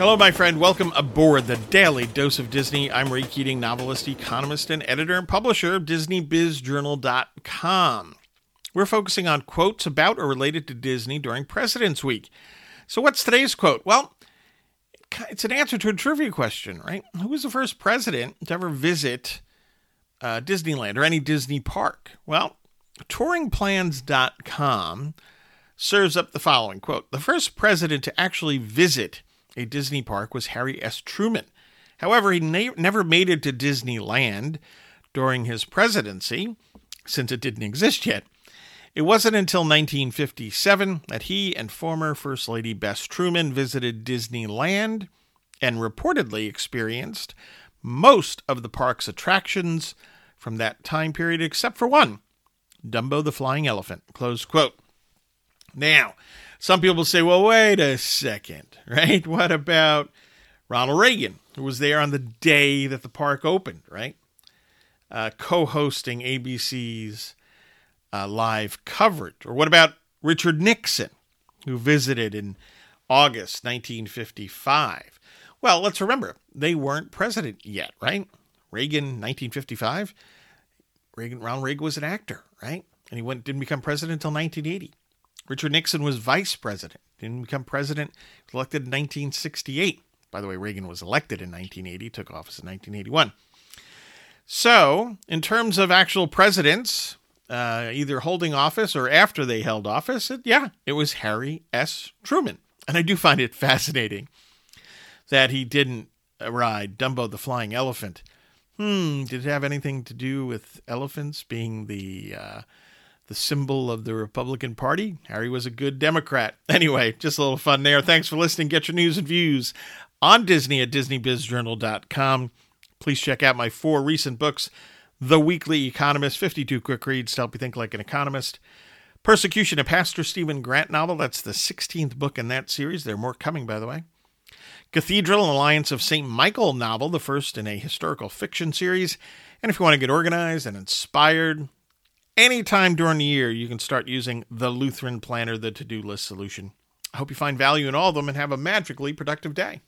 Hello, my friend. Welcome aboard the Daily Dose of Disney. I'm Ray Keating, novelist, economist, and editor and publisher of DisneyBizJournal.com. We're focusing on quotes about or related to Disney during President's Week. So, what's today's quote? Well, it's an answer to a trivia question, right? Who was the first president to ever visit uh, Disneyland or any Disney park? Well, touringplans.com serves up the following quote The first president to actually visit a Disney park was Harry S. Truman. However, he ne- never made it to Disneyland during his presidency, since it didn't exist yet. It wasn't until 1957 that he and former First Lady Bess Truman visited Disneyland and reportedly experienced most of the park's attractions from that time period, except for one Dumbo the Flying Elephant. Close quote. Now, some people say, well, wait a second, right? What about Ronald Reagan, who was there on the day that the park opened, right? Uh, co hosting ABC's uh, live coverage. Or what about Richard Nixon, who visited in August 1955? Well, let's remember, they weren't president yet, right? Reagan, 1955. Reagan, Ronald Reagan was an actor, right? And he went, didn't become president until 1980. Richard Nixon was vice president, didn't become president, elected in 1968. By the way, Reagan was elected in 1980, took office in 1981. So, in terms of actual presidents, uh, either holding office or after they held office, it, yeah, it was Harry S. Truman. And I do find it fascinating that he didn't ride Dumbo the Flying Elephant. Hmm, did it have anything to do with elephants being the uh, the symbol of the Republican Party. Harry was a good Democrat. Anyway, just a little fun there. Thanks for listening. Get your news and views on Disney at DisneyBizJournal.com. Please check out my four recent books The Weekly Economist, 52 Quick Reads to help you think like an economist. Persecution, a Pastor Stephen Grant novel. That's the 16th book in that series. There are more coming, by the way. Cathedral, an Alliance of St. Michael novel, the first in a historical fiction series. And if you want to get organized and inspired, anytime during the year, you can start using the Lutheran Planner, the to do list solution. I hope you find value in all of them and have a magically productive day.